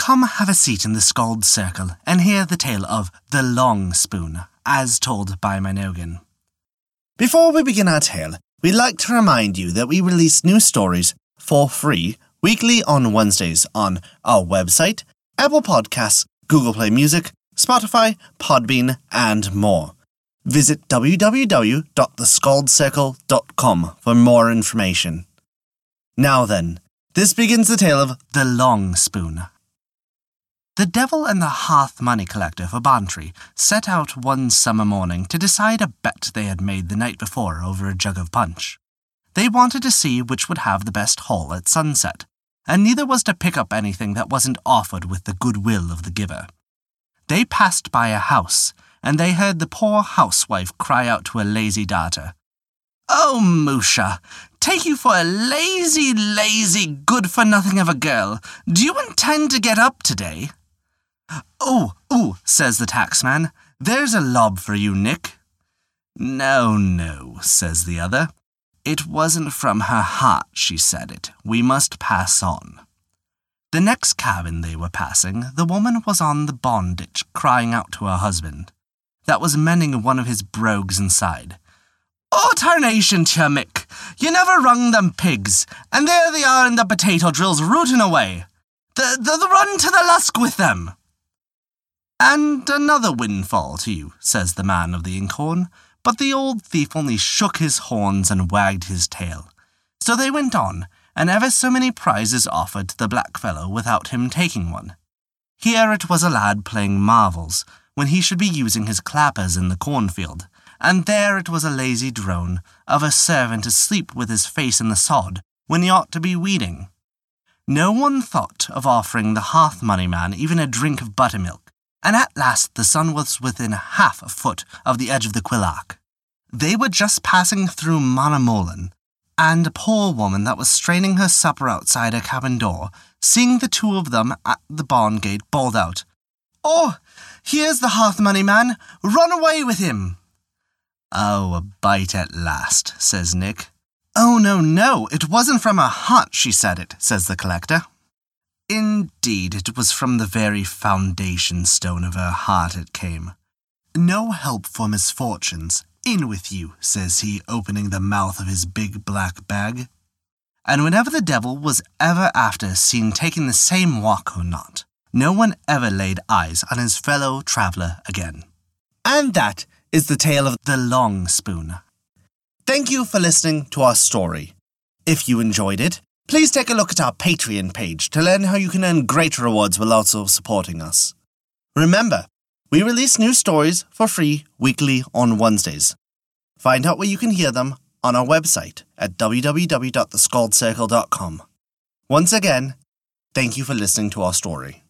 come have a seat in the Skald Circle and hear the tale of the Long Spoon, as told by Mynogan. Before we begin our tale, we'd like to remind you that we release new stories for free weekly on Wednesdays on our website, Apple Podcasts, Google Play Music, Spotify, Podbean, and more. Visit www.theskaldscircle.com for more information. Now then, this begins the tale of The Long Spoon. The devil and the hearth money collector for Bantry set out one summer morning to decide a bet they had made the night before over a jug of punch. They wanted to see which would have the best haul at sunset, and neither was to pick up anything that wasn't offered with the goodwill of the giver. They passed by a house, and they heard the poor housewife cry out to a lazy daughter, Oh, Musha, take you for a lazy, lazy, good for nothing of a girl. Do you intend to get up today? Oh, oh, says the taxman, there's a lob for you, Nick. No, no, says the other. It wasn't from her heart she said it. We must pass on. The next cabin they were passing, the woman was on the bondage, crying out to her husband. That was mending one of his brogues inside. Oh, tarnation to Mick! You never rung them pigs, and there they are in the potato drills rooting away. The, the, the run to the lusk with them! And another windfall to you, says the man of the inkhorn, but the old thief only shook his horns and wagged his tail. So they went on, and ever so many prizes offered to the blackfellow without him taking one. Here it was a lad playing marvels, when he should be using his clappers in the cornfield, and there it was a lazy drone of a servant asleep with his face in the sod when he ought to be weeding. No one thought of offering the hearth money man even a drink of buttermilk, and at last the sun was within half a foot of the edge of the Quillark. They were just passing through Monamolin, and a poor woman that was straining her supper outside her cabin door, seeing the two of them at the barn gate, bawled out, Oh, here's the hearth money man! Run away with him! Oh, a bite at last, says Nick. Oh, no, no, it wasn't from her heart she said it, says the collector. Indeed, it was from the very foundation stone of her heart it came. No help for misfortunes. In with you, says he, opening the mouth of his big black bag. And whenever the devil was ever after seen taking the same walk or not, no one ever laid eyes on his fellow traveller again. And that is the tale of the long spoon. Thank you for listening to our story. If you enjoyed it, please take a look at our Patreon page to learn how you can earn great rewards while also supporting us. Remember, we release new stories for free weekly on Wednesdays. Find out where you can hear them on our website at www.theskaldscircle.com. Once again, thank you for listening to our story.